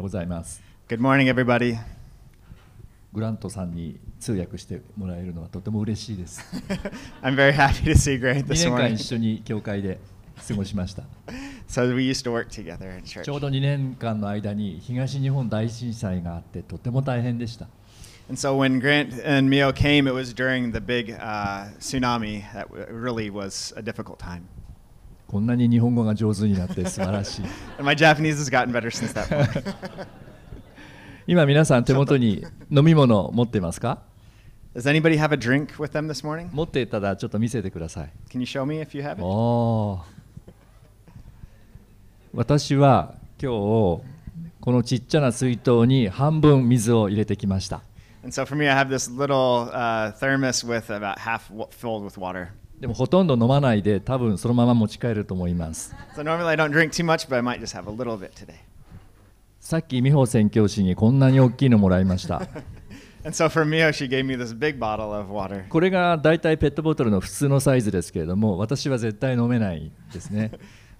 ようございます。Good morning, everybody. グラントさんに通訳してもらえるのはとても嬉しいです。I'm very happy to see Grant 2 this 年間 morning. 一緒に教会で過ごしました。So we used to work together in church. ちょうど2年間の間に東日本大震災があってとても大変でした。And so when Grant and Mio came, it was during the big uh, tsunami that really was a difficult time. こんなに日本語が上手になって素晴らしい。My Japanese has gotten better since that point. 今皆さん手元に飲み物持ってますか Does anybody have a drink with them this morning? 持ってたらちょっと見せてください。Can you show me if you have it? 私は今日このちっちゃな水筒に半分水を入れてきました。And so for me, I have this little uh, thermos with about half filled with water. でもほとんど飲まないで、多分そのまま持ち帰ると思います。さっき美穂宣教師にこんなに大きいのもらいました。これが大体ペットボトルの普通のサイズですけれども、私は絶対飲めないですね。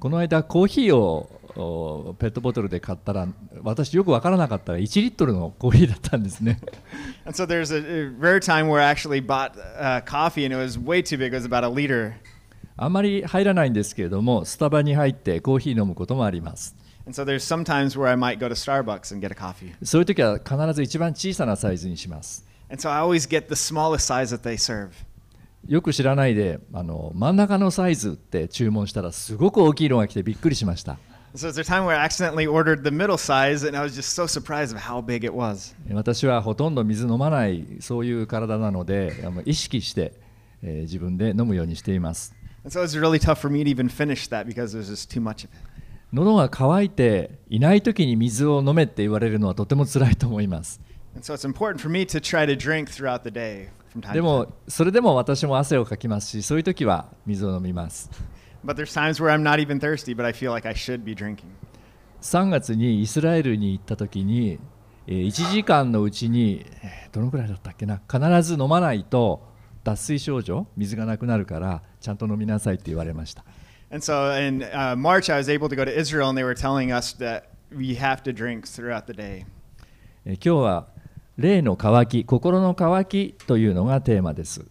この間コーヒーをペットボトルで買ったら私よく分からなかったら1リットルのコーヒーだったんですね。そう、あまり入らないんですけれども、スタバに入ってコーヒー飲むこともあります。そういう時は必ず一番小さなサイズにします。よく知らないであの、真ん中のサイズって注文したら、すごく大きいのが来てびっくりしました。So there's a time where I accidentally ordered the middle size and I was just so surprised of how big it was. 私はほとんど水飲まないそういう体なので意識して、えー自分で飲むようにしています And so it's really tough for me to even finish that because there's just too much of it. 喉が渇いていない時に水を飲めって言われるのはとても辛いと思います And so it's important for me to try to drink throughout the day でも.それでも私も汗をかきますしそういう時は水を飲みます But there's times where I'm not even thirsty, but I feel like I should be drinking. 3月にイスラエルに行った時にえー1時間のうちにえーどのくらいだったっけな必ず飲まないと脱水症状水がなくなるからちゃんと飲みなさいって言われました And so in uh, March, I was able to go to Israel, and they were telling us that we have to drink throughout the day. えー今日は霊の渇き心の渇きというのがテーマです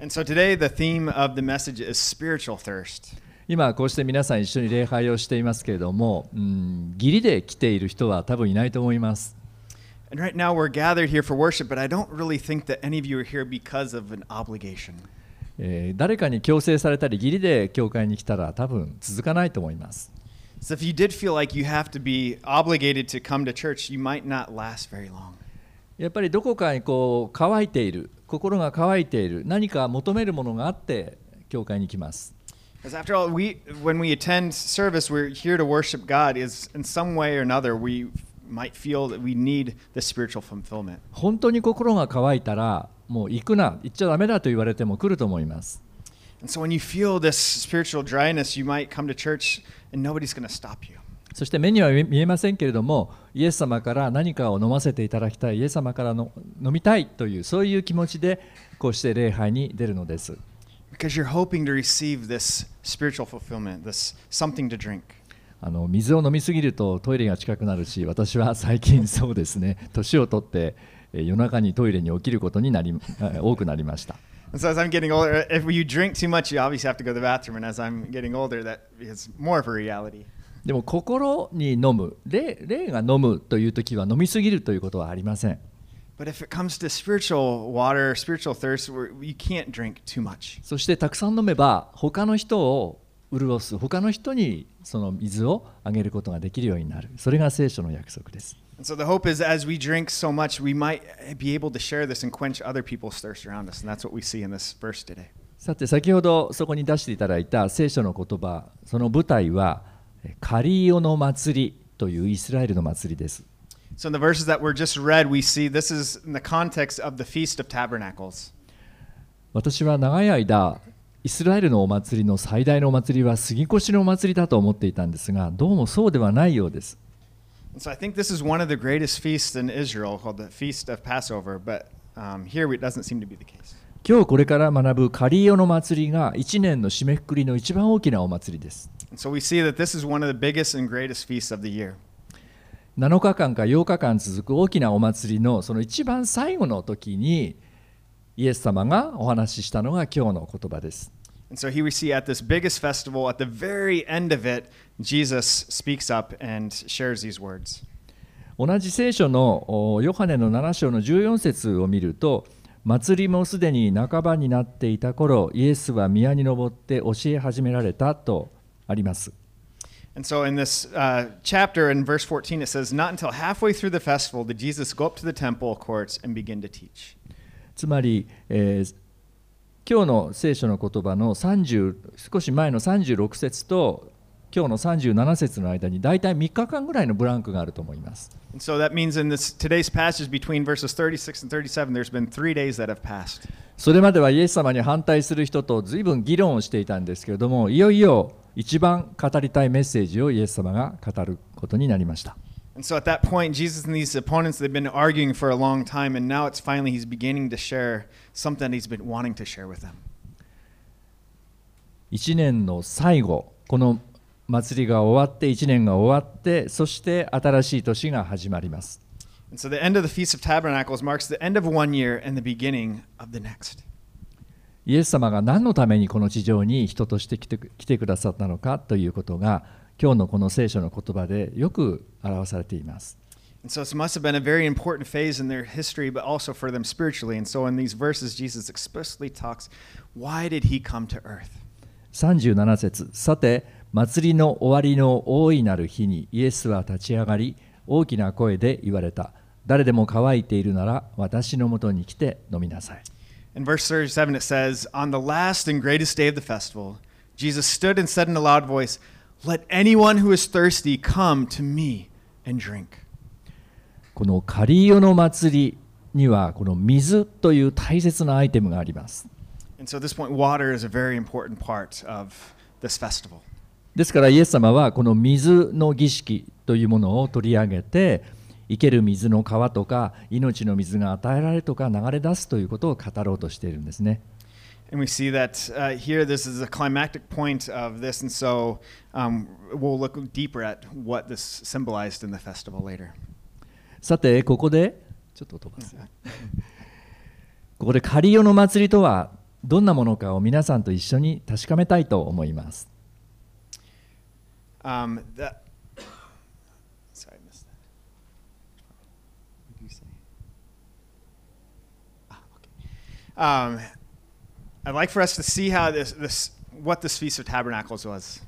And so today, the theme of the message is spiritual thirst. 今こうして皆さん一緒に礼拝をしていますけれども、うん、義理で来ている人は多分いないと思います And right now, we're gathered here for worship, but I don't really think that any of you are here because of an obligation. えー誰かに強制されたり義理で教会に来たら多分続かないと思います So if you did feel like you have to be obligated to come to church, you might not last very long. やっぱりどこかにこう乾いている心が乾いている何か求めるものがあって教会に来ます Because after all, we when we attend service, we're here to worship God. Is in some way or another, we might feel that we need the spiritual fulfillment. 本当に心が乾いたらもう行くな行っちゃダメだと言われても来ると思います And so when you feel this spiritual dryness, you might come to church and nobody's going to stop you. そして目には見えませんけれどもイエス様から何かを飲ませていただきたいイエス様からの飲みたいというそういう気持ちでこうして礼拝に出るのです Because you're hoping to receive this spiritual fulfillment, this something to drink. あの水を飲みすぎるとトイレが近くなるし私は最近そうですね年を取ってえー夜中にトイレに起きることになりえー多くなりました so as I'm getting older, if you drink too much, you obviously have to go to the bathroom. And as I'm getting older, that is more of a reality. でも心に飲む霊霊が飲むという時は飲みすぎるということはありません But if it comes to spiritual water, spiritual thirst, you can't drink too much. そしてたくさん飲めば他の人を潤す他の人にその水をあげることができるようになるそれが聖書の約束です so the hope is as we drink so much, we might be able to share this and quench other people's thirst around us. And that's what we see in this verse today. さて先ほどそこに出していただいた聖書の言葉その舞台はえカリオの祭りというイスラエルの祭りです So in the verses that were just read, we see this is in the context of the Feast of Tabernacles. 私は長い間イスラエルのお祭りの最大のお祭りは杉越のお祭りだと思っていたんですがどうもそうではないようです And so I think this is one of the greatest feasts in Israel called the Feast of Passover, but um, here it doesn't seem to be the case. 今日これから学ぶカリオの祭りが1年の締めくくりの一番大きなお祭りです And And so we see that this is one of the biggest and greatest feasts of the year. 7日間か8日間続く大きなお祭りのその一番最後の時にイエス様がお話ししたのが今日の言葉です。And so here we see at this biggest festival, at the very end of it, Jesus speaks up and shares these words. 同じ聖書のおヨハネの7章の14節を見ると祭りもすでに半ばになっていた頃イエスは宮に登って教え始められたとあります。And so in this uh, chapter, in verse 14, it says, Not until halfway through the festival did Jesus go up to the temple courts and begin to teach. つまり、えー今日の聖書の言葉の30少し前の36節と今日の37節の間に大体3日間ぐらいのブランクがあると思います。So that means in this today's passage between verses 36 and 37, there's been three days that have passed. それまではイエス様に反対する人と随分議論をしていたんですけれどもいよいよ一番語りたいメッセージをイエス様が語ることになりました。And so at that point, Jesus and these opponents, they've been arguing for a long time, and now it's finally he's beginning to share something he's been wanting to share with them. 1年の最後この祭りが終わって1年が終わってそして新しい年が始まります And so the end of the Feast of Tabernacles marks the end of one year and the beginning of the next. イエス様が何のためにこの地上に人として来て来てくださったのかということが今日のこの聖書の言葉でよく表されています And so this must have been a very important phase in their history, but also for them spiritually. And so in these verses, Jesus explicitly talks why did he come to earth? 37節さて祭りの終わりの大いなる日にイエスは立ち上がり大きな声で言われた誰でも乾いているなら私のもとに来て飲みなさい In verse 37, it says, On the last and greatest day of the festival, Jesus stood and said in a loud voice, Let anyone who is thirsty come to me and drink. このカリオの祭りにはこの水という大切なアイテムがあります And so at this point, water is a very important part of this festival. ですからイエス様はこの水の儀式というものを取り上げて 生ける水の川とか命の水が与えられるとか流れ出すということを語ろうとしているんですね And we see that uh, here, this is a climactic point of this. And so um, we'll look deeper at what this symbolized in the festival later. さてここでちょっと飛ばすここでカリオの祭りとはどんなものかを皆さんと一緒に確かめたいと思います Um, that, sorry, I missed that. What did you say? Ah, okay. Um, I'd like for us to see how this, this, what this Feast of Tabernacles was.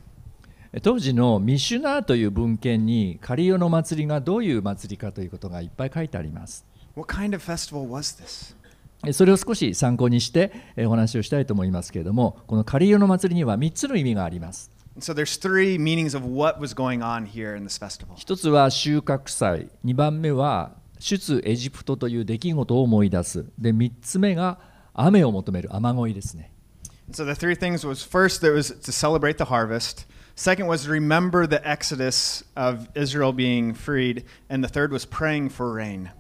当時のミシュナーという文献にカリオの祭りがどういう祭りかということがいっぱい書いてあります What kind of festival was this? えそれを少し参考にしてえお話をしたいと思いますけれどもこのカリオの祭りには3つの意味があります so there's three meanings of what was going on here in this festival. 一つは収穫祭2番目は出エジプトという出来事を思い出すで3つ目が雨を求める雨乞いですね so the three things was first there was to celebrate the harvest. Second was remember the exodus of Israel being freed, and the third was praying for rain.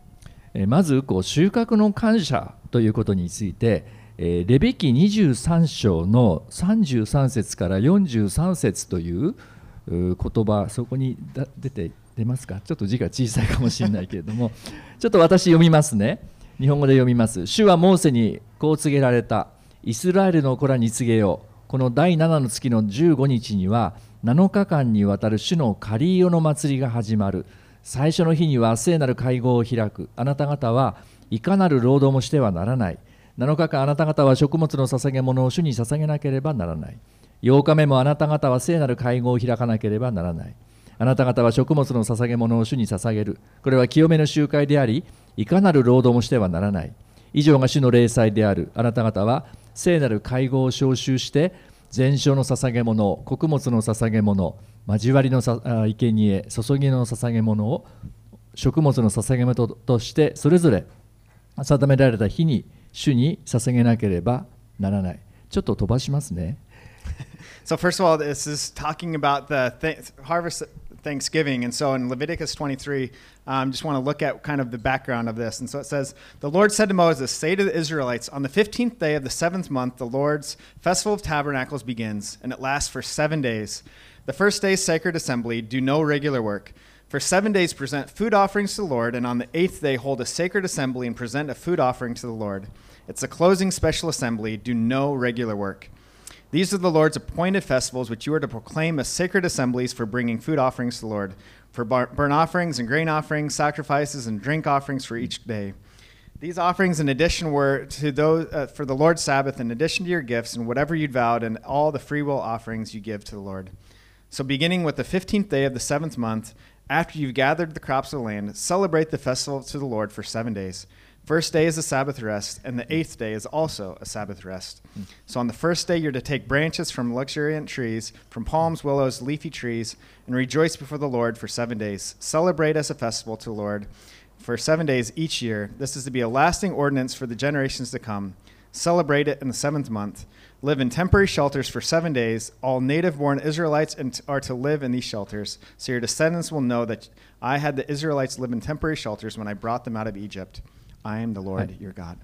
えーまずこう収穫の感謝ということについて、えーレビ記23章の33節から43節という言葉そこにだ出て出ますかちょっと字が小さいかもしれないけれどもちょっと私読みますね日本語で読みます。主はモーセにこう告げられた。イスラエルの子らに告げよう。この第7の月の15日には7日間にわたる主のカリーオの祭りが始まる。最初の日には聖なる会合を開く。あなた方はいかなる労働もしてはならない。7日間あなた方は食物の捧げ物を主に捧げなければならない。8日目もあなた方は聖なる会合を開かなければならない。あなた方は食物の捧げ物を主に捧げる。これは清めの集会でありいかなる労働もしてはならない。以上が主の霊祭である。あなた方は聖なる会合を召集して全焼の捧げ物穀物の捧げ物交わりのさあ生贄注ぎの捧げ物を食物の捧げ物ととしてそれぞれ定められた日に主に捧げなければならない。ちょっと飛ばしますね。So first of all, this is talking about the th- harvest Thanksgiving, and so in Leviticus 23, um, just want to look at kind of the background of this. And so it says, "The Lord said to Moses, Say to the Israelites, on the fifteenth day of the seventh month, the Lord's festival of tabernacles begins, and it lasts for seven days. The first day's sacred assembly, do no regular work. For seven days, present food offerings to the Lord, and on the eighth day, hold a sacred assembly and present a food offering to the Lord. It's a closing special assembly, do no regular work. These are the Lord's appointed festivals, which you are to proclaim as sacred assemblies for bringing food offerings to the Lord, for burnt offerings and grain offerings, sacrifices and drink offerings for each day. These offerings, in addition, were to those uh, for the Lord's Sabbath, in addition to your gifts and whatever you'd vowed, and all the freewill offerings you give to the Lord. So, beginning with the fifteenth day of the seventh month, after you've gathered the crops of the land, celebrate the festival to the Lord for seven days. First day is a Sabbath rest, and the eighth day is also a Sabbath rest. Hmm. So on the first day, you're to take branches from luxuriant trees, from palms, willows, leafy trees, and rejoice before the Lord for seven days. Celebrate as a festival to the Lord for seven days each year. This is to be a lasting ordinance for the generations to come. Celebrate it in the seventh month. Live in temporary shelters for seven days. All native born Israelites are to live in these shelters, so your descendants will know that I had the Israelites live in temporary shelters when I brought them out of Egypt. I am the Lord your God.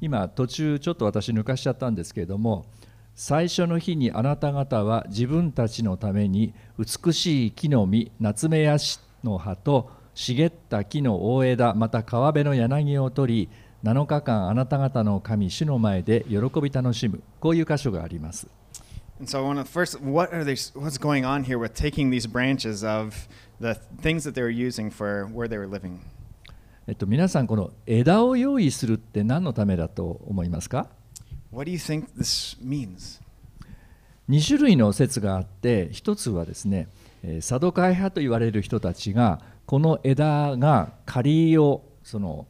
今途中ちょっと私抜かしちゃったんですけれども最初の日にあなた方は自分たちのために美しい木の実ナツメヤシの葉と茂った木の大枝また川辺の柳を取り7日間あなた方の神主の前で喜び楽しむこういう箇所があります And so, I want to first, what are they, what's going on here with taking these branches of the things that they were using for where they were living? えっと、皆さんこの枝を用意するって何のためだと思いますか What do you think this means? 2種類の説があって一つはですねえーサドカイ派と言われる人たちがこの枝が仮をその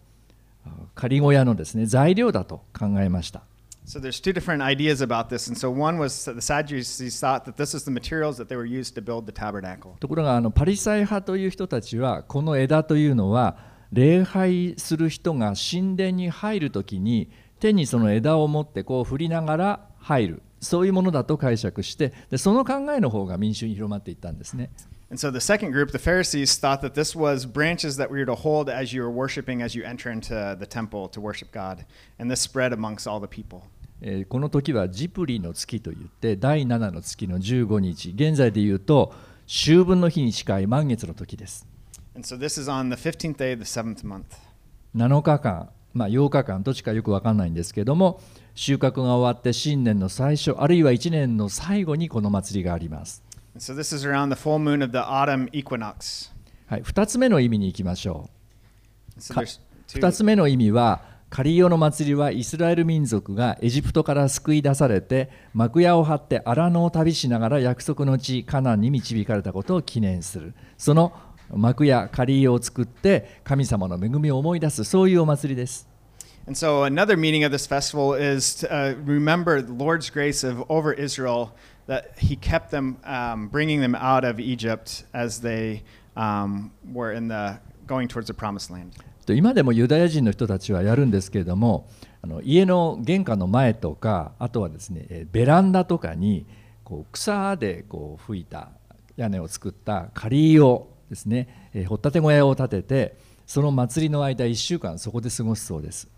あ仮小屋のですね材料だと考えました So there's two different ideas about this. And so one was the Sadducees thought that this is the materials that they were used to build the tabernacle. ところがあのパリサイ派という人たちはこの枝というのは礼拝する人が神殿に入るときに手にその枝を持ってこう振りながら入るそういうものだと解釈してでその考えの方が民衆に広まっていったんですね And so the second group, the Pharisees, thought that this was branches that we were to hold as you were worshiping as you enter into the temple to worship God. And this spread amongst all the people. えーこの時はジプリの月といって第7の月の15日現在でいうと秋分の日に近い満月の時です And so this is on the 15th day of the seventh month. 7日間、まあ、8日間どっちかよく分かんないんですけども収穫が終わって新年の最初あるいは1年の最後にこの祭りがあります、And so this is around the full moon of the autumn equinox. はい、2つ目の意味に行きましょ So う two, 2つ目の意味はカリオの祭りはイスラエル民族がエジプトから救い出されて幕屋を張って荒野を旅しながら約束の地カナンに導かれたことを記念するその幕屋カリオを作って神様の恵みを思い出すそういうお祭りです And so another meaning of this festival is to uh, remember the Lord's grace of over Israel that He kept them, um, bringing them out of Egypt as they um, were in the going towards the promised land. と今でもユダヤ人の人たちはやるんですけれどもあの家の玄関の前とかあとはですねえーベランダとかにこう草でこう吹いた屋根を作った仮をですね、えー掘ったて小屋を建ててその祭りの間1週間そこで過ごすそうです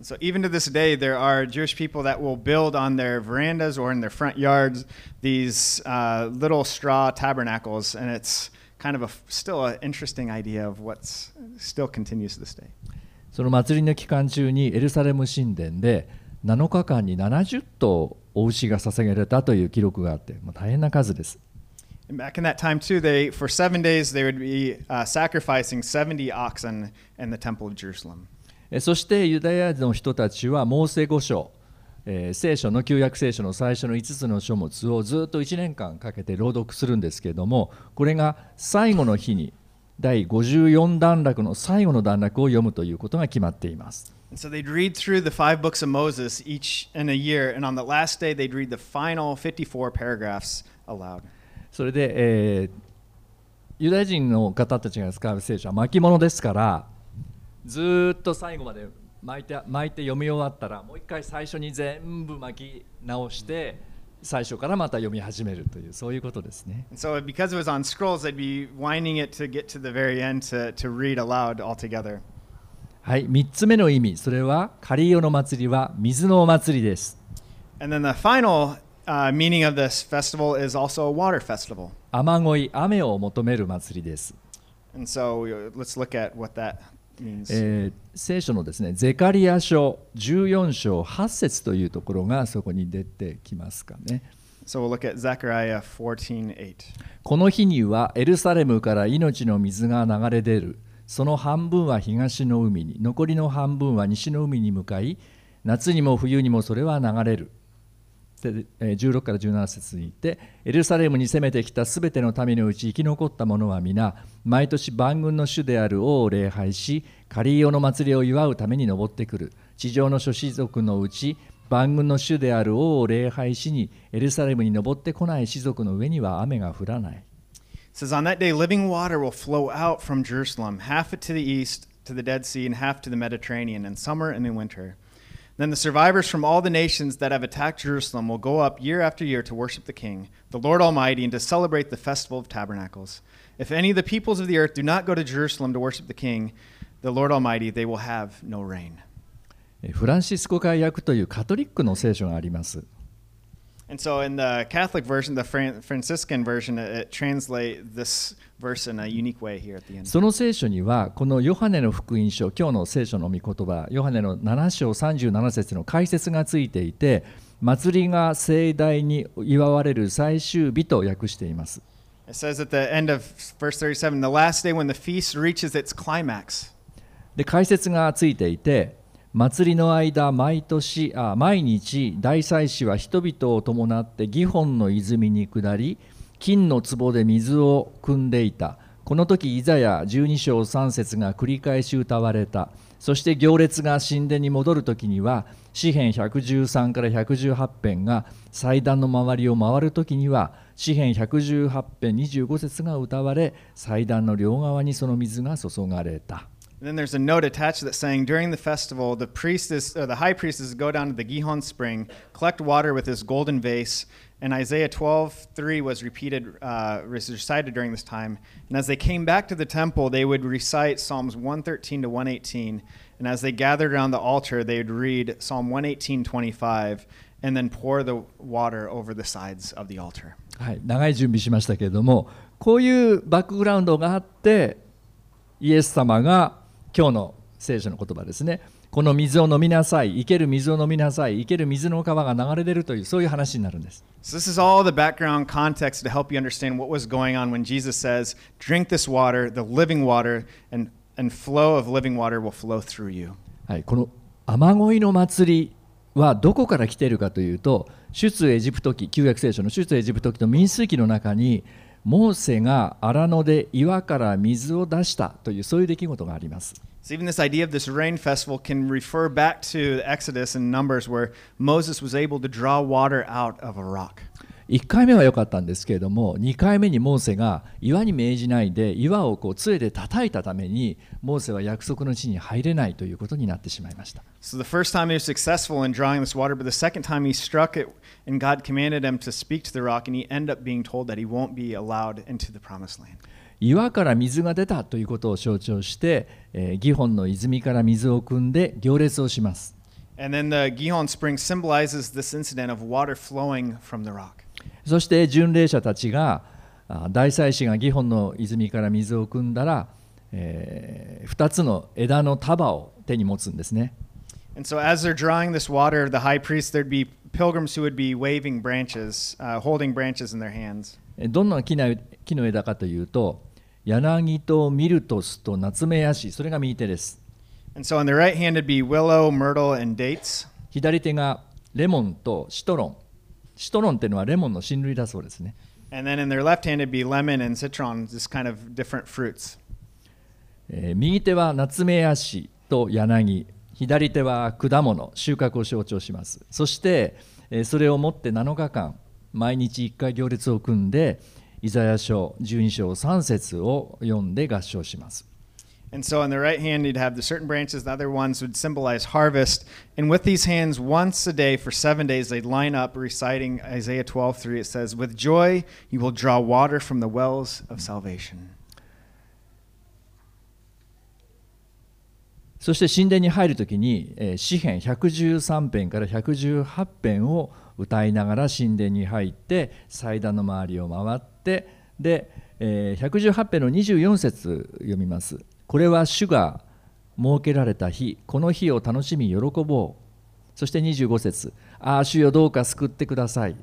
So even to this day, there are Jewish people that will build on their verandas or in their front yards these uh, little straw tabernacles, and it's kind of a still an interesting idea of what's still continues to this day. その祭りの期間中にエルサレム神殿で7日間に70頭お牛が捧げられたという記録があってもう大変な数です back in that time too, they for seven days they would be uh, sacrificing seventy oxen in the temple of Jerusalem. えそしてユダヤの人たちはモーセ五書、えー聖書の旧約聖書の最初の5つの書物をずっと1年間かけて朗読するんですけれどもこれが最後の日に第54段落の最後の段落を読むということが決まっています so they'd read through the five books of Moses each in a year, and on the last day they'd read the final fifty-four paragraphs aloud. それで、えーユダヤ人の方たちが使う聖書は巻物ですからずーっと最後まで巻いて巻いて読み終わったらもう一回最初に全部巻き直して最初からまた読み始めるというそういうことですね。So because it was on scrolls, they'd be winding it to get to the very end to, to read aloud altogether. はい、3つ目の意味それはカリオの祭りは水のお祭りです。And then the final uh, meaning of this festival is also a water festival. 雨乞い雨を求める祭りです、And so uh, let's look at what that means. えー聖書のですねゼカリア書14章8節というところがそこに出てきますかね So we'll look at Zechariah 14:8. この日にはエルサレムから命の水が流れ出るその半分は東の海に残りの半分は西の海に向かい夏にも冬にもそれは流れるでえー16から17節に言ってエルサレムに攻めてきたすべての民のうち生き残った者は皆毎年万軍の主である王を礼拝しカリーオの祭りを祝うために登ってくる地上の諸子族のうち万軍の主である王を礼拝しにエルサレムに登ってこない士族の上には雨が降らない says, On that day, living water will flow out from Jerusalem, half it to the east, to the Dead Sea, and half to the Mediterranean, in summer and in winter. Then the survivors from all the nations that have attacked Jerusalem will go up year after year to worship the King, the Lord Almighty, and to celebrate the Festival of Tabernacles. If any of the peoples of the earth do not go to Jerusalem to worship the King, the Lord Almighty, they will have no rain. えフランシスコ会訳というカトリックの聖書があります。 And so in the Catholic version, the Fran- Franciscan version, it, translates this verse in a unique way here at the end. その聖書にはこのヨハネの福音書今日の聖書の御言葉ヨハネの7章37節の解説がついていて祭りが盛大に祝われる最終日と訳しています It says at the end of verse 37, the last day when the feast reaches its climax. で解説がついていて祭りの間毎年あ毎日大祭司は人々を伴ってギホンの泉に下り金の壺で水を汲んでいた。この時イザヤ12章3節が繰り返し歌われた。そして行列が神殿に戻る時には詩編113から118編が祭壇の周りを回る時には詩編118編25節が歌われ祭壇の両側にその水が注がれた。And then there's a note attached that's saying during the festival, the priest is, or the high priest is to go down to the Gihon spring, collect water with his golden vase. And Isaiah 12:3 was repeated, uh, was recited during this time. And as they came back to the temple, they would recite Psalms 113 to 118. And as they gathered around the altar, they would read Psalm 118:25, and then pour the water over the sides of the altar. はい、長い準備しましたけれどもこういうバックグラウンドがあってイエス様が 今日の聖書の言葉ですねこの水を飲みなさい生ける水を飲みなさい生ける水の川が流れ出るというそういう話になるんです So, this is all the background context to help you understand what was going on when Jesus says, Drink this water, the living water, and, and flow of living water will flow through you. はい、この雨乞いの祭りはどこから来ているかというと出エジプト記旧約聖書の出エジプト記と民数記の中にモーセが荒野で岩から水を出したというそういう出来事があります So, even this idea of this rain festival can refer back to Exodus and Numbers, where Moses was able to draw water out of a rock. 1回目は良かったんですけれども2回目にモーセが岩に命じないで岩をこう杖で叩いたためにモーセは約束の地に入れないということになってしまいました So, the first time he was successful in drawing this water, but the second time he struck it, and God commanded him to speak to the rock, and he ended up being told that he won't be allowed into the promised land. 岩から水が出たということを象徴して、えーギホンの泉から水を汲んで行列をします And then the Gihon spring symbolizes this incident of water flowing from the rock. そして巡礼者たちがあ大祭司がギホンの泉から水を汲んだら、え2つの枝の束を手に持つんですね And so, as they're drawing this water, the high priest, there'd be pilgrims who would be waving branches, uh, holding branches in their hands. えどんな木の木の枝かというと柳とミルトスとナツメヤシそれが右手です And so, on the right hand, it'd be willow, myrtle, and dates. 左手がレモンとシトロンシトロンっていうのはレモンの親類だそうですね。And then in their left hand, it'd be lemon and citron, just kind of different fruits. えー右手はナツメヤシと柳左手は果物収穫を象徴します。そして、えーそれを持って7日間毎日1回行列を組んでイザヤ書12章3節を読んで合唱します And so, on the right hand, you'd have the certain branches, the other ones would symbolize harvest. And with these hands, once a day for seven days, they'd line up reciting Isaiah 12 3. It says, With joy, you will draw water from the wells of salvation. そして神殿に入るときに、えー詩編113編から118編を歌いながら神殿に入って祭壇の周りを回って で、えー118編の24節読みます。 これは主が設けられた日、この日を楽しみ喜ぼう。そして25節ああ、主よどうか救ってください。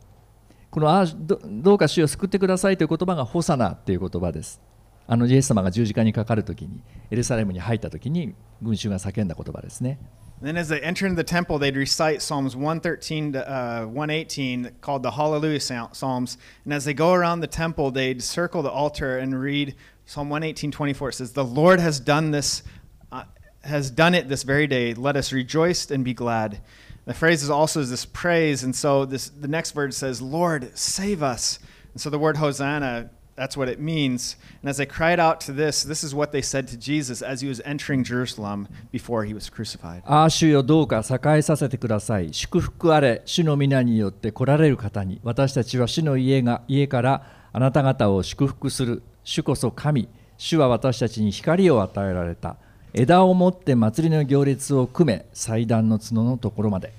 このああどうか主よ救ってくださいという言葉がホサナという言葉です。あのイエス様が十字架にかかるときに、エルサレムに入ったときに、群衆が叫んだ言葉ですね。Then, as they enter into the temple, they'd recite Psalms 113 to uh, 118, called the Hallelujah Psalms. And as they go around the temple, they'd circle the altar and read Psalm 118, 24. It says, "The Lord has done this, uh, has done it this very day. Let us rejoice and be glad." The phrase is also this praise, and so this the next verse says, "Lord, save us." And so the word Hosanna that's what it means. And as they cried out to this, this is what they said to Jesus as he was entering Jerusalem before he was crucified. ああ、主よどうか栄えさせてください。祝福あれ、主の皆によって来られる方に、私たちは主の家が家からあなた方を祝福する。 主こそ神、主は私たちに光を与えられた。枝を持って祭りの行列を組め、祭壇の角のところまで。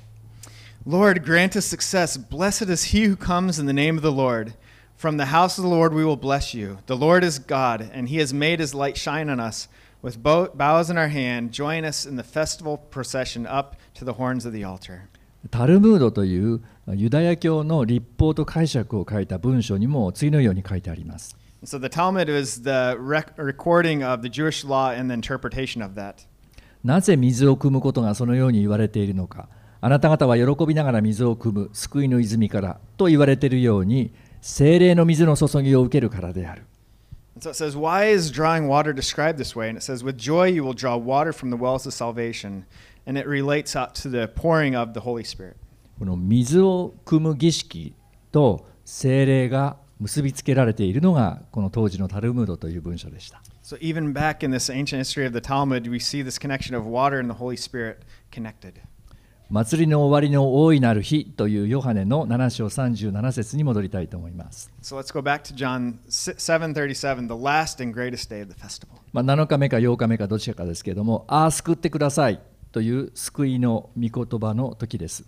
Lord, grant us success. Blessed is he who comes in the name of the Lord. From the house of the Lord we will bless you. The Lord is God, and he has made his light shine on us. With bow- bows in our hand, join us in the festival procession up to the horns of the altar. タルムードというユダヤ教の立法と解釈を書いた文書にも次のように書いてあります。So the Talmud is the rec- recording of the Jewish law and the interpretation of that. なぜ水を汲むことがそのように言われているのか。あなた方は喜びながら水を汲む救いの泉からと言われているように、精霊の水の注ぎを受けるからである。So it says, Why is drawing water described this way? And it says, With joy you will draw water from the wells of salvation. And it relates out to the pouring of the Holy Spirit. この水を汲む儀式と精霊が結びつけられているのがこの当時のタルムードという文書でした。So even back in this ancient history of the Talmud, we see this connection of water and the Holy Spirit connected. 祭りの終わりの大いなる日というヨハネの7章37節に戻りたいと思います。So let's go back to John 7:37, the last and greatest day of the festival. まあ、7日目か8日目かどちらかですけれども、ああ、救ってくださいという救いの御言葉の時です。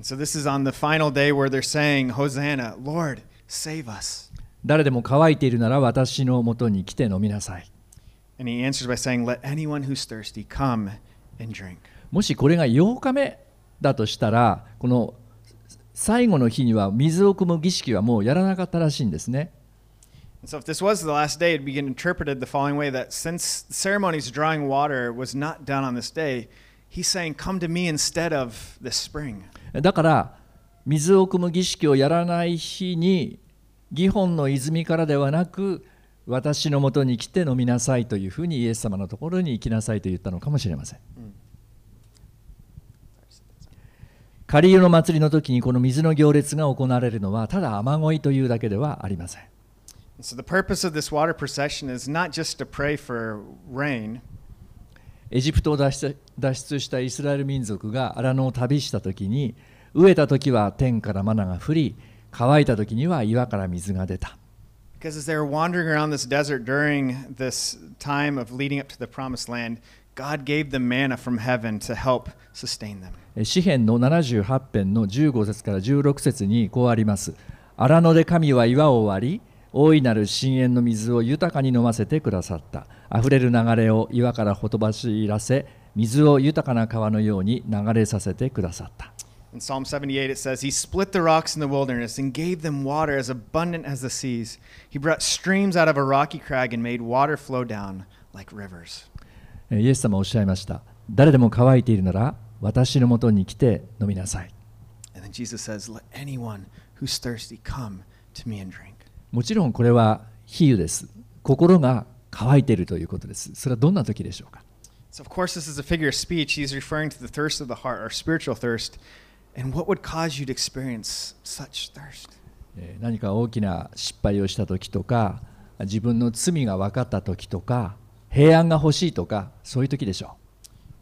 So this is on the final day where they're saying, Hosanna, Lord, save us. 誰でも乾いているなら私のもとに来て飲みなさい。And he answers by saying, Let anyone who's thirsty come and drink. もしこれが8日目だとしたら、この最後の日には水を汲む儀式はもうやらなかったらしいんですね。So if this was the last day, it'd be interpreted the following way that since the ceremonies drawing water was not done on this day, he's saying, Come to me instead of this spring. だから水を汲む儀式をやらない日に義本の泉からではなく私のもとに来て飲みなさいというふうにイエス様のところに行きなさいと言ったのかもしれません。仮湯の祭りの時にこの水の行列が行われるのはただ雨乞いというだけではありません。So the purpose of this water procession is not just to pray for rain, エジプトを脱出脱出したイスラエル民族が荒野を旅した時に飢えた時は天からマナが降り乾いた時には岩から水が出た。because as they were wandering around this desert during this time of leading up to the promised land, God gave them manna from heaven to help sustain them. 詩編の78編の15節から16節にこうあります。荒野で神は岩を割り、大いなる深淵の水を豊かに飲ませてくださった。溢れる流れを岩からほとばしらせ、水を豊かな川のように流れさせてくださった。In Psalm 78, it says, He split the rocks in the wilderness and gave them water as abundant as the seas. He brought streams out of a rocky crag and made water flow down like rivers. えーイエス様はおっしゃいました。誰でも乾いているなら、私のもとに来て飲みなさい。 And then Jesus says, Let anyone who's thirsty come to me and drink. もちろんこれは比喩です。心が乾いているということです。それはどんな時でしょうか So, of course, this is a figure of speech. He's referring to the thirst of the heart, or spiritual thirst. And what would cause you to experience such thirst? えー何か大きな失敗をした時とか自分の罪が分かった時とか平安が欲しいとかそういう時でしょ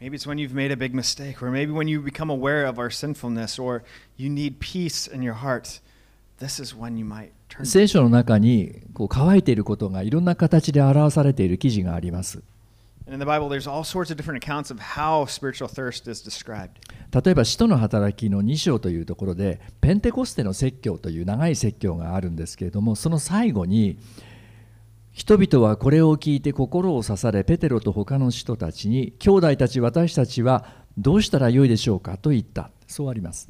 Maybe it's when you've made a big mistake, or maybe when you become aware of our sinfulness, or you need peace in your heart. This is when you might う turn. 聖書の中にこう乾いていることがいろんな形で表されている記事があります And in the Bible, there's all sorts of different accounts of how spiritual thirst is described. 例えば使徒の働きの2章というところでペンテコステの説教という長い説教があるんですけれどもその最後に人々はこれを聞いて心を刺されペテロと他の人たちに兄弟たち私たちはどうしたらよいでしょうかと言ったそうあります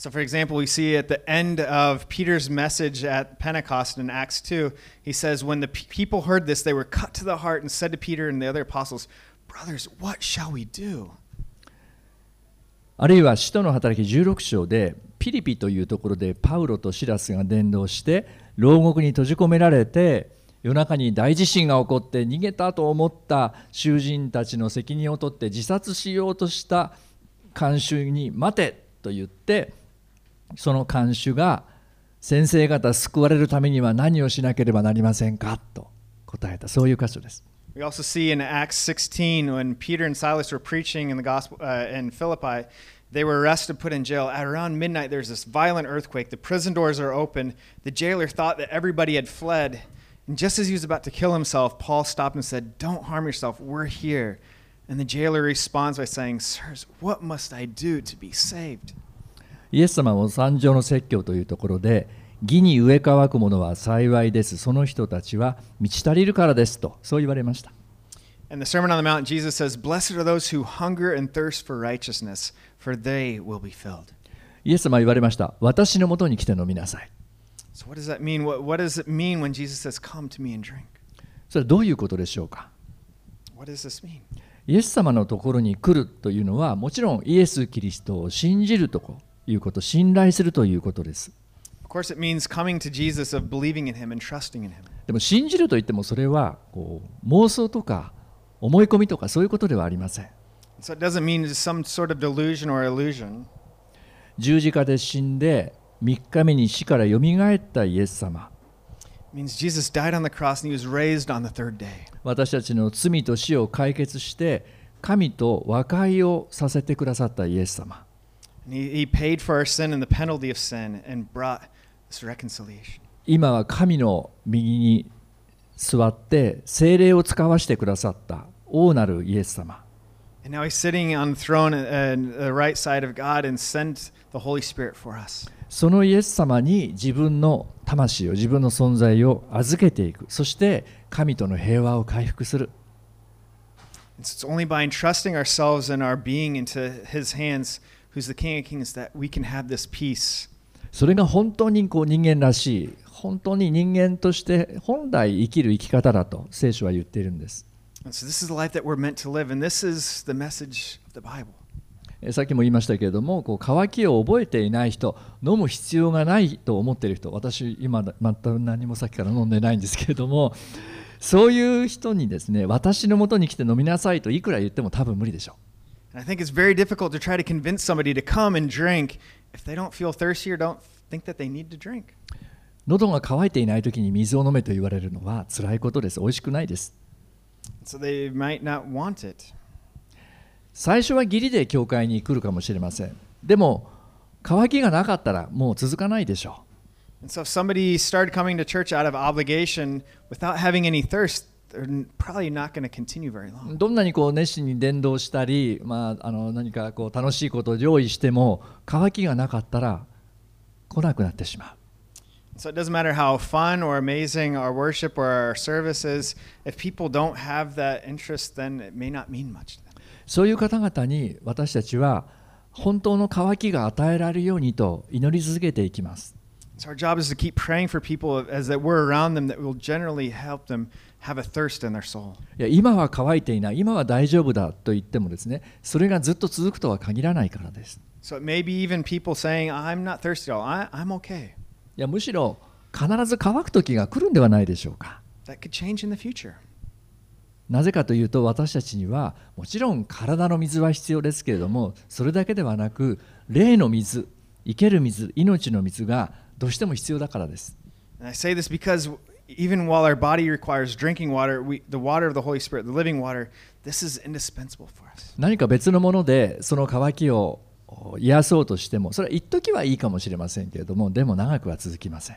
So, for example, we see at the end of Peter's message at Pentecost in Acts 2, he says, When the pe- people heard this, they were cut to the heart and said to Peter and the other apostles, Brothers, what shall we do? あるいは使徒の働き16章でピリピというところでパウロとシラスが伝道して牢獄に閉じ込められて夜中に大地震が起こって逃げたと思った囚人たちの責任を取って自殺しようとした看守に待てと言ってその看守が先生方救われるためには何をしなければなりませんかと答えたそういう箇所です We also see in Acts 16 when Peter and Silas were preaching in the gospel uh, in Philippi, they were arrested, put in jail. At around midnight, there's this violent earthquake. The prison doors are open. The jailer thought that everybody had fled. And just as he was about to kill himself, Paul stopped and said, Don't harm yourself. We're here. And the jailer responds by saying, Sirs, what must I do to be saved? イエス様も山上の説教というところで義に植え替わく者は幸いです。その人たちは満ち足りるからですとそう言われました。Mount, says, イエス様は言われました。私のもとに来て飲みなさい、so、what, what それどういうことでしょうか？イエス様のところに来るというのはもちろんイエス・キリストを信じるところ。いうこと、信頼するということです。でも信じると言ってもそれはこう妄想とか思い込みとかそういうことではありません。十字架で死んで3日目に死からよみがえったイエス様。私たちの罪と死を解決して神と和解をさせてくださったイエス様。今は神の右に座って精霊を使わせてくださった王なるイエス様。そのイエス様に自分の魂を自分の存在を預けていく。そして神との平和を回復する。Who's the King of Kings, that we can have this peace. それが本当にこう人間らしい本当に人間として本来生きる生き方だと聖書は言っているんです。さっきも言いましたけれどもこう渇きを覚えていない人飲む必要がないと思っている人私今全く何もさっきから飲んでないんですけれどもそういう人にですね私のもとに来て飲みなさいといくら言っても多分無理でしょ And I think it's very difficult to try to convince somebody to come and drink if they don't feel thirsty or don't think that they need to drink. う喉が渇いていない時に水を飲めと言われるのは辛いことです美味しくないです So they might not want it. 最初は義理で教会に来るかもしれませんでも渇きがなかったらもう続かないでしょう And so if somebody started coming to church out of obligation without having any thirst, どんなにこう熱心に伝道したり、まあ、あの何かこう楽しいことを用意しても渇きがなかったら来なくなってしまう So it doesn't matter how fun or amazing our worship or our service is, if people don't have that interest, then it may not mean much. そういう方々に私たちは本当の渇きが与えられるようにと祈り続けていきます So our job is to keep praying for people as that we're around them that will generally help them have a thirst in their soul. いや今は乾いていない今は大丈夫だと言ってもですねそれがずっと続くとは限らないからです So it may be even people saying, I'm not thirsty at all. I, I'm okay. いやむしろ必ず乾く時が来るんではないでしょうか That could change in the future. なぜかというと私たちにはもちろん体の水は必要ですけれどもそれだけではなく霊の水生ける水命の水がどうしても必要だからです And I say this because even while our body requires drinking water, we, the water of the Holy Spirit, the living water, this is indispensable for us. 何か別のものでその渇きを癒そうとしてもそれは一時はいいかもしれませんけれどもでも長くは続きません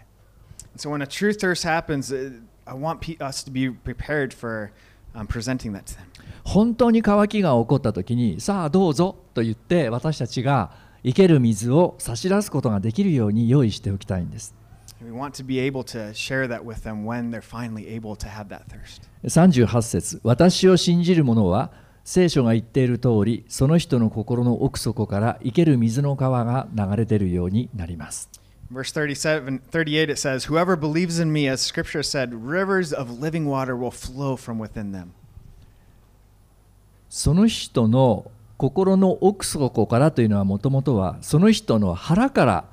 So when a true thirst happens, uh, I want us to be prepared for um, presenting that to them. 本当に渇きが起こった時にさあどうぞと言って私たちが生ける水を差し出すことができるように用意しておきたいんです We want to be able to share that with them when they're finally able to have that thirst. 38節私を信じる者は聖書が言っている通りその人の心の奥底から生ける水の川が流れ出るようになります Verse 37, 38, it says, Whoever believes in me, as scripture said, rivers of living water will flow from within them. その人の心の奥底からというのはもともとはその人の腹から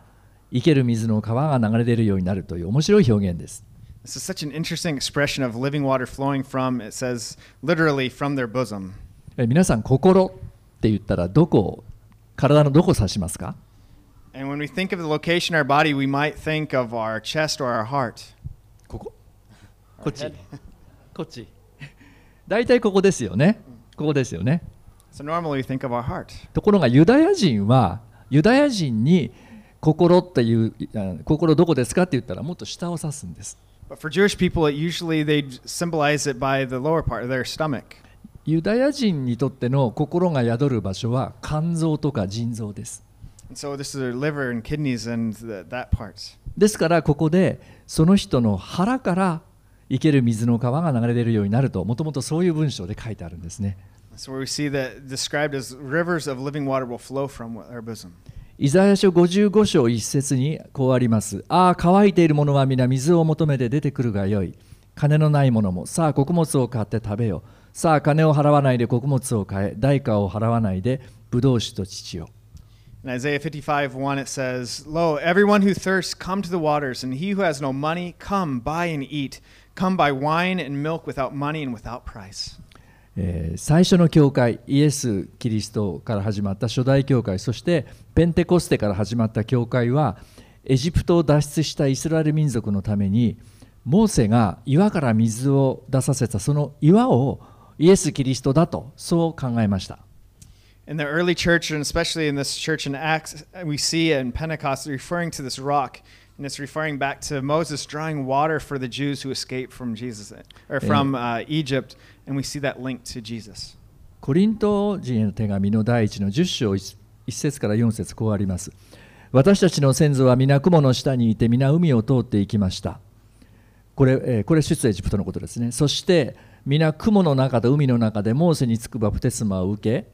生ける水の川が流れ出るようになるという面白い表現です This is such an interesting expression of living water flowing from, it says, literally from their bosom. え皆さん心って言ったらどこ体のどこを指しますか And when we think of the location of our body, we might think of our chest or our heart. こここっちこっち大体ここですよねここですよね So normally we think of our heart. ところがユダヤ人はユダヤ人に心っていうあ心どこですかって言ったらもっと下を指すんです But for Jewish people, it usually they symbolize it by the lower part of their stomach. ユダヤ人にとっての心が宿る場所は肝臓とか腎臓です And so this is their liver and kidneys and the, that part. ですからここでその人の腹から生ける水の川が流れ出るようになるともともとそういう文章で書いてあるんですね So we see that described as rivers of living water will flow from our bosom. イザヤ書55章1節にこうあります。ああ、乾いている者は皆水を求めて出てくるがよい。金のない者も、さあ穀物を買って食べよ。さあ金を払わないで穀物を買え。代価を払わないでブドウ酒と乳よ。In Isaiah 55 1, it says, Lo, everyone who thirsts, come to the waters, and he who has no money, come buy and eat. Come buy wine and milk without money and without price. えー最初の教会、イエス・キリストから始まった初代教会、そしてペンテコステから始まった教会は、エジプトを脱出したイスラエル民族のために、モーセが岩から水を出させたその岩をイエス・キリストだと、そう考えました。In the early church, and especially in this church in Acts, we see in Pentecost referring to this rock, and it's referring back to Moses drawing water for the Jews who escaped from Jesus or from uh, Egypt, and we see that link to Jesus. コリント人への手紙の第一の10章 1, 節から4節こうあります。私たちの先祖は皆雲の下にいて皆海を通っていきました。これ,、えーこれ出エジプトのことですね。そして皆雲の中と海の中でモーセにつくバプテスマを受け、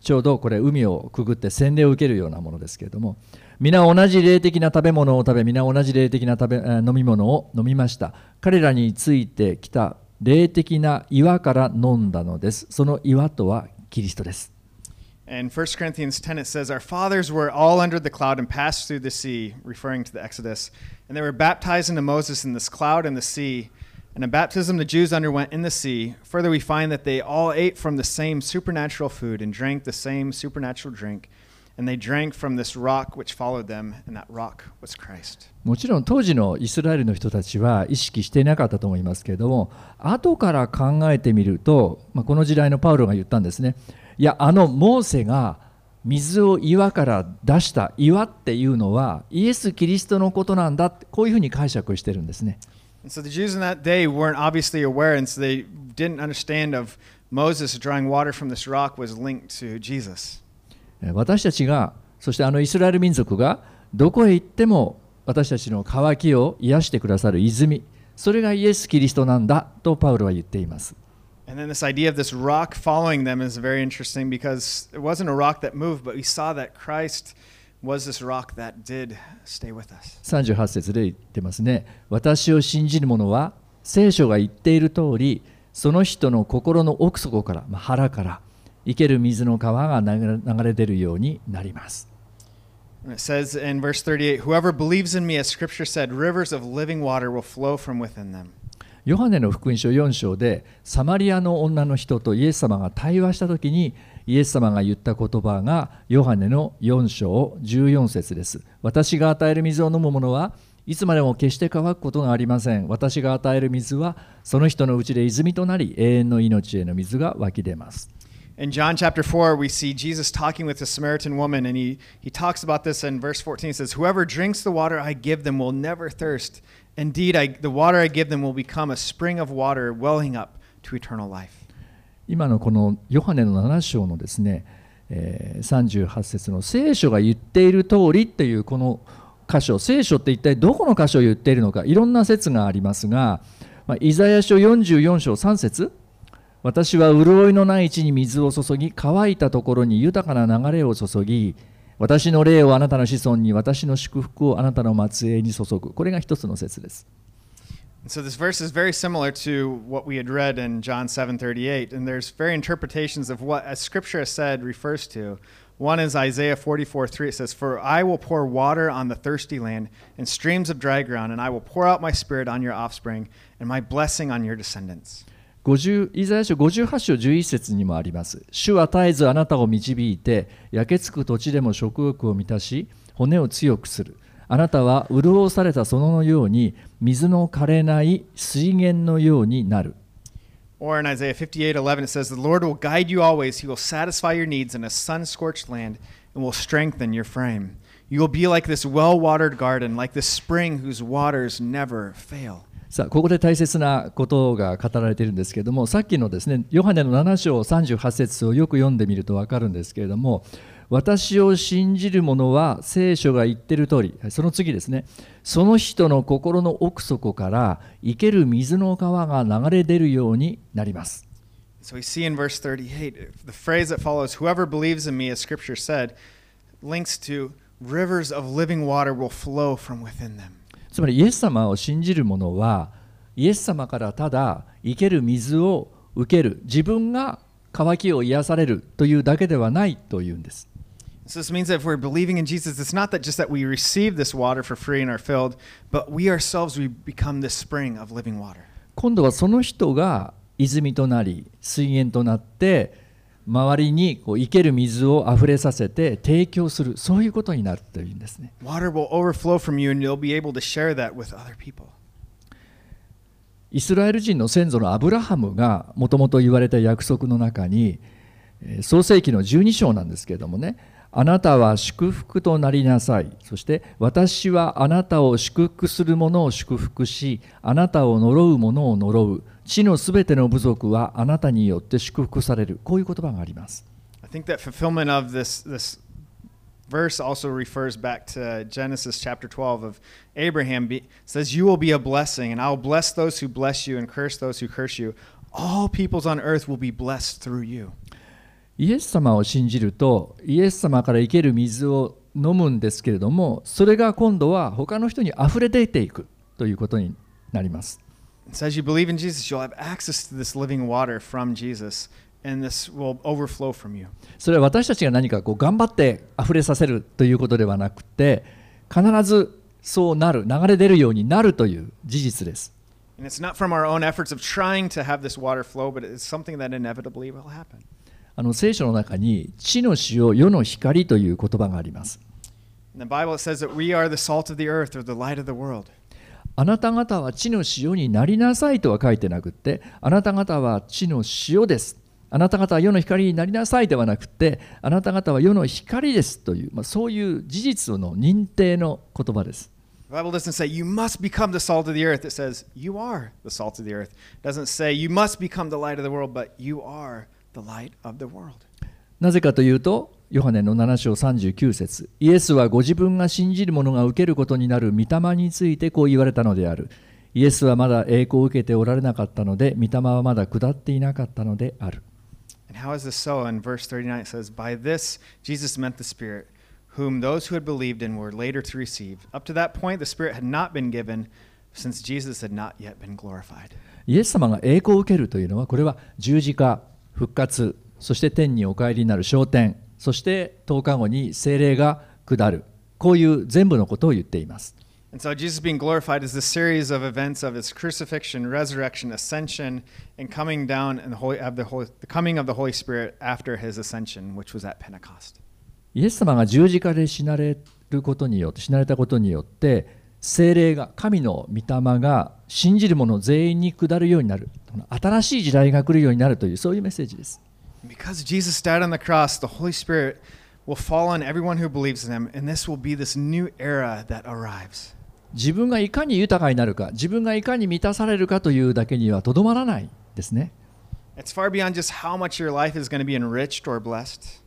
ちょうどこれ海をくぐって洗礼を受けるようなものですけれども、皆同じ霊的な食べ物を食べ、皆同じ霊的な食べ飲み物を飲みました。彼らについてきた霊的な岩から飲んだのです。その岩とはキリストです。 In 1 Corinthians 10, it says, Our fathers were all under the cloud and passed through the sea, referring to the Exodus. And they were baptized into Moses in this cloud and the sea. And a baptism the Jews underwent in the sea. Further, we find that they all ate from the same supernatural food and drank the same supernatural drink. And they drank from this rock which followed them, and that rock was Christ. もちろん当時のイスラエルの人たちは意識していなかったと思いますけれども後から考えてみると、まあ、この時代のパウロが言ったんですねいやあのモーセが水を岩から出した岩っていうのはイエス・キリストのことなんだってこういうふうに解釈してるんですね so the Jews in that day weren't obviously aware, and so they didn't understand of Moses drawing water from this rock was linked to Jesus. えー私たちがそしてあのイスラエル民族がどこへ行っても私たちの渇きを癒してくださる泉それがイエス・キリストなんだとパウロは言っています And then this idea of this rock following them is very interesting because it wasn't a rock that moved, but we saw that Christ was this rock that did stay with us. 38節で言ってますね私を信じる者は聖書が言っている通りその人の心の奥底から、まあ腹から生ける水の川が流れ出るようになります。It says in verse 38 Whoever believes in me, as scripture said, rivers of living water will flow from within them. ヨハネの福音書4章でサマリアの女の人とイエス様が対話した時にイエス様が言った言葉がヨハネの4章14節です私が与える水を飲む者はいつまでも決して乾くことがありません。私が与える水はその人のうちで泉となり永遠の命への水が湧き出ます In John chapter 4, we see Jesus talking with the Samaritan woman, and he, he talks about this in verse 14. He says, Whoever drinks the water I give them will never thirst. Indeed, I, the water I give them will become a spring of water welling up to eternal life. 今のこのヨハネの7章のですね、えー38節の聖書が言っている通りっていうこの 箇所聖書って一体どこの箇所を言っているのかいろんな説がありますが、まあ、イザヤ書44章3節 私は潤いのない地に水を注ぎ乾いたところに豊かな流れを注ぎ私の霊をあなたの子孫に私の祝福をあなたの末裔に注ぐこれが一つの説です So this verse is very similar to what we had read in John 7:38 and there's very interpretations of what as scripture has said refers to. One is Isaiah 44:3 it says for I will pour water on the thirsty land and streams of dry ground and I will pour out my spirit on your offspring and my blessing on your descendants. 50イザヤ書58章11節にもあります。主は絶えずあなたを導いて、焼けつく土地でも食欲を満たし、骨を強くする。あなたは潤された園のように、水の枯れない水源のようになる。Or in Isaiah 58:11 it says the Lord will guide you always he will satisfy your needs in a sun-scorched land and will strengthen your frame. You will be like this well-watered garden like this spring whose waters never fail. さあ、ここで大切なことが語られているんですけれども、さっきのですね、ヨハネの7章38節をよく読んでみると分かるんですけれども、私を信じる者は聖書が言ってる通り、その次ですね、その人の心の奥底から生ける水の川が流れ出るようになります。So we see in verse 38, the phrase that follows, whoever believes in me, as scripture said, links to rivers of living water will flow from within them. つまりイエス様を信じる者は、イエス様からただ生ける水を受ける、自分が渇きを癒されるというだけではないというんです。So this means that if we're believing in Jesus, it's not that just that we receive this water for free and are filled, but we ourselves we become this spring of living water. 今度はその人が泉となり水源となって周りにこう生ける水をあふれさせて提供するそういうことになるというんですね。イスラエル人の先祖のアブラハムがもともと言われた約束の中に創世紀の12章なんですけれどもねあなたは祝福となりなさいそして私はあなたを祝福する者を祝福しあなたを呪う者を呪う地のすべての部族はあなたによって祝福されるこういう言葉があります I think that fulfillment of this this verse also refers back to Genesis chapter 12 of Abraham be, says you will be a blessing and I'll bless those who bless you and curse those who curse you. All peoples on earth will be blessed through you. イエス様を信じるとイエス様から生ける水を飲むんですけれどもそれが今度は他の人に溢れ出ていくということになります。それは私たちが何かこう頑張って溢れさせるということではなくて必ずそうなる流れ出るようになるという事実です。あの聖書の中に地の塩世の光という言葉があります In the Bible, it says that we are the salt of the earth or the light of the world. あなた方は地の塩になりなさいとは書いてなくってあなた方は地の塩ですあなた方は世の光になりなさいではなくてあなた方は世の光ですという、まあ、そういう事実の認定の言葉です The Bible doesn't say you must become the salt of the earth. It says you are the salt of the earth. It doesn't say you must become the light of the world, but you are なぜかというとヨハネの7章39節イエスはご自分が信じる者が受けることになる御霊についてこう言われたのであるイエスはまだ栄光を受けておられなかったので御霊はまだ下っていなかったのである And how is this so? In verse 39, it says, By this Jesus meant the Spirit, whom those who had believed in were later to receive. Up to that point, the Spirit had not been given, since Jesus had not yet been glorified. イエス様が栄光を受けるというのはこれは十字架復活そして天にお帰りになる昇天そして10日後に精霊が下るこういう全部のことを言っています And so Jesus being glorified is the series of events of his crucifixion, resurrection, ascension, and coming down and the, Holy, of the, Holy, the coming of the Holy Spirit after his ascension, which was at Pentecost. イエス様が十字架で死なれることによって死なれたことによって精霊が神の御霊が信じる者全員に下るようになる新しい時代が来るようになるというそういうメッセージです Because Jesus died on the cross, the Holy Spirit will fall on everyone who believes in him, and this will be this new era that arrives. 自分がいかに豊かになるか自分がいかに満たされるかというだけにはとどまらないですね It's far beyond just how much your life is going to be enriched or blessed.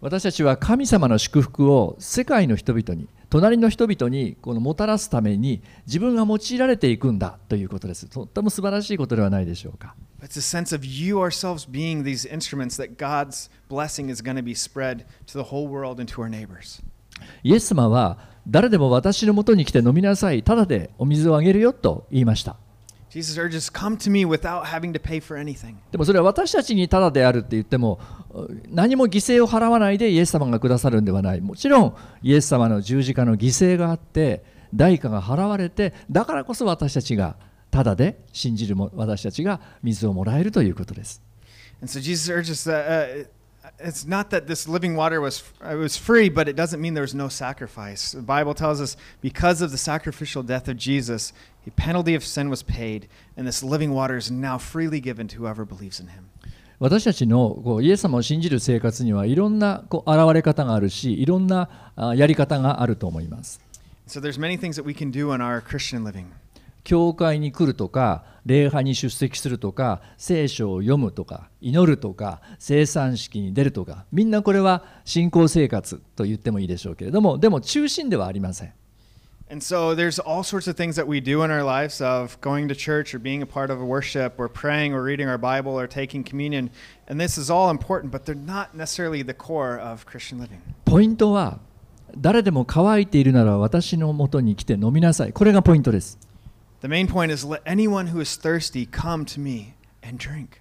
私たちは神様の祝福を世界の人々に隣の人々にこのもたらすために自分が用いられていくんだということですとっても素晴らしいことではないでしょうか It's a sense of you ourselves being these instruments that God's blessing is going to be spread to the whole world and to our neighbors. イエス様は誰でも私のもとに来て飲みなさいただでお水をあげるよと言いました Jesus urges, Come to me without having to pay for anything. でもそれは私たちにただであるって言っても何も犠牲を払わないでイエス様がくださるんではないもちろんイエス様の十字架の犠牲があって代価が払われてだからこそ私たちがただで信じるも私たちが水をもらえるということです And so Jesus urges that uh, it's not that this living water was it was free, but it doesn't mean there was no sacrifice. The Bible tells us because of the sacrificial death of Jesus, the penalty of sin was paid, and this living water is now freely given to whoever believes in Him. 私たちのこうイエス様を信じる生活にはいろんなこう現れ方があるしいろんなあやり方があると思います So there's many things that we can do in our Christian living. 教会に来るとか礼拝に出席するとか聖書を読むとか祈るとか生産式に出るとかみんなこれは信仰生活と言ってもいいでしょうけれどもでも中心ではありません And so there's all sorts of things that we do in our lives of going to church or being a part of a worship or praying or reading our Bible or taking communion. And this is all important, but they're not necessarily the core of Christian living. ポイントは誰でも乾いているなら私のもとに来て飲みなさいこれがポイントです The main point is let anyone who is thirsty come to me and drink.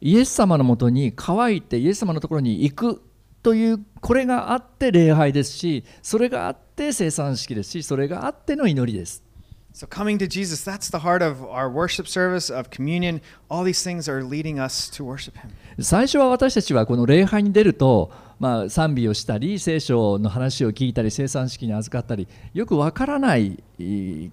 イエス様のもとに乾いてイエス様のところに行くというこれがあって礼拝ですしそれがあって生産式ですしそれがあっての祈りです So coming to Jesus, that's the heart of our worship service, of communion. All these things are leading us to worship Him. 最初は私たちはこの礼拝に出ると、まあ、賛美をしたり聖書の話を聞いたり生産式に預かったりよくわからない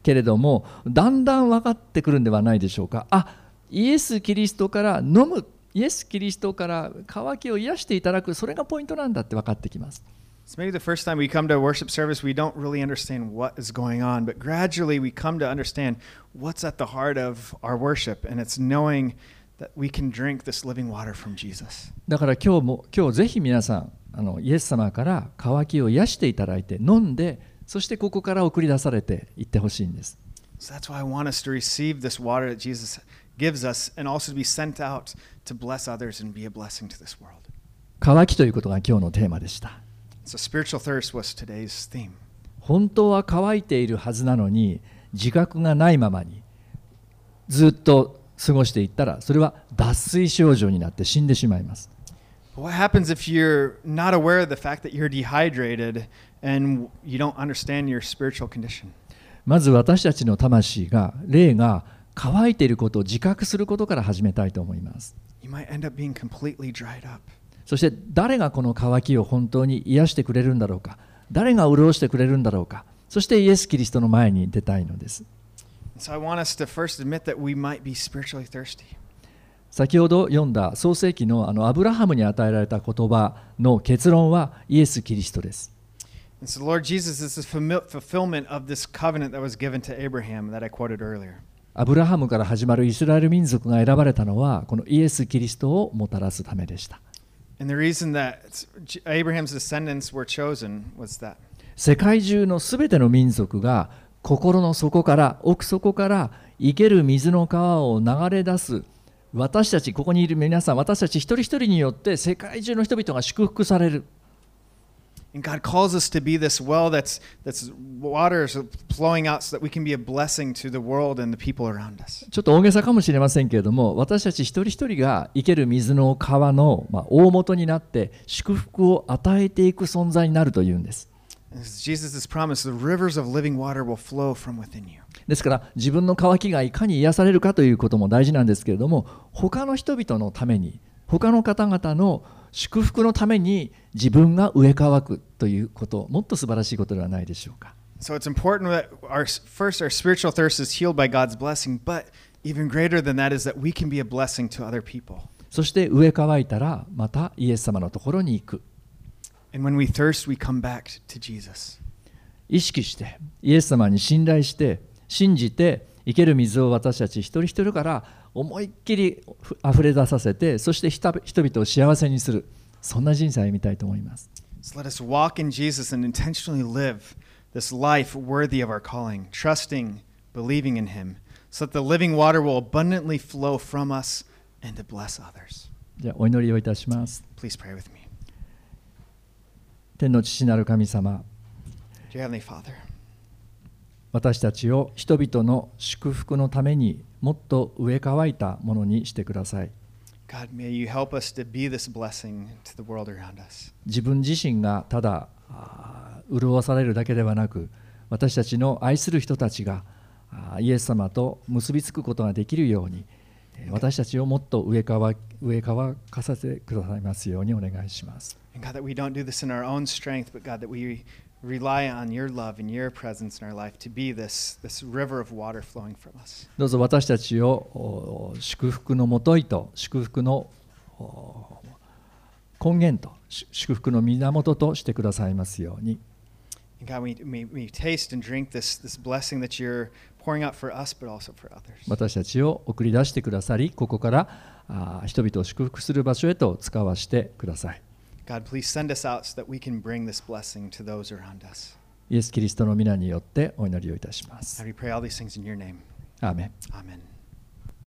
けれどもだんだん分かってくるんではないでしょうかあイエス・キリストから飲むイエス・キリストから渇きを癒していただくそれがポイントなんだって分かってきます So maybe the first time we come to a worship service, we don't really understand what is going on, but gradually we come to understand what's at the heart of our worship, and it's knowing that we can drink this living water from Jesus. だから今日も今日ぜひ皆さんあのイエス様から渇きを癒していただいて飲んでそしてここから送り出されていってほしいんです So that's why I want us to receive this water that Jesus gives us and also to be sent out to bless others and be a blessing to this world. 渇きということが今日のテーマでした So spiritual thirst was today's theme. 本当は乾いているはずなのに自覚がないままにずっと過ごしていったらそれは脱水症状になって死んでしまいます what happens if you're not aware of the fact that you're dehydrated and you don't understand your spiritual condition? まず私たちの魂が霊が乾いていることを自覚することから始めたいと思います You might end up being completely dried up. そして誰がこの渇きを本当に癒してくれるんだろうか誰が潤してくれるんだろうかそしてイエス・キリストの前に出たいのです So I want us to first admit that we might be spiritually thirsty. 先ほど読んだ創世記の,あのアブラハムに与えられた言葉の結論はイエス・キリストです。アブラハムから始まるイスラエル民族が選ばれたのはこのイエス・キリストをもたらすためでした。世界中のすべての民族が心の底から奥底から生ける水の川を流れ出す。私たちここにいる皆さん私たち一人一人によって世界中の人々が祝福される。ちょっと大げさかもしれませんけれども私たち一人一人が生ける水の川の、まあ、大元になって祝福を与えていく存在になるというんです。ですから自分の渇きがいかに癒されるかということも大事なんですけれども他の人々のために他の方々の祝福のために自分が植え替くということもっと素晴らしいことではないでしょうか So it's important that our first our spiritual thirst is healed by God's blessing, but even greater than that is that we can be a blessing to other people. そして植え替いたらまたイエス様のところに行く And when we thirst, we come back to Jesus. 意識してイエス様に信頼して信じて生ける水を私たち一人一人から思いっきりあふれ出させてそして人人々を幸せにするそんな人生を歩みたいと思います So let us walk in Jesus and intentionally live this life worthy of our calling, trusting, believing in Him, so that the living water will abundantly flow from us and to bless others. じゃあお祈りをいたします Please pray with me. 天の父なる神様 Dear Heavenly Father, 私たちを人々の祝福のためにもっと植え乾いたものにしてください God, may you help us to be this blessing to the world around us. 自分自身がただ潤されるだけではなく私たちの愛する人たちがイエス様と結びつくことができるようにえー私たちをもっと植え乾かさせてくださいますようにお願いします And God, that we don't do this in our own strength, but God, that we rely on your love and your presence in our life to be this, this river of water flowing from us. どうぞ私たちをお祝福のもといと祝福のお根源とし祝福の源としてくださいますように God, we, we, we taste and drink this, this blessing that you're pouring out for us, but also for others. 私たちを送り出してくださりここからあー人々を祝福する場所へと使わしてください God, please send us out so that we can bring this blessing to those around us. イエス・キリストの皆によってお祈りをいたします God, we pray all these things in your name. アーメン Amen.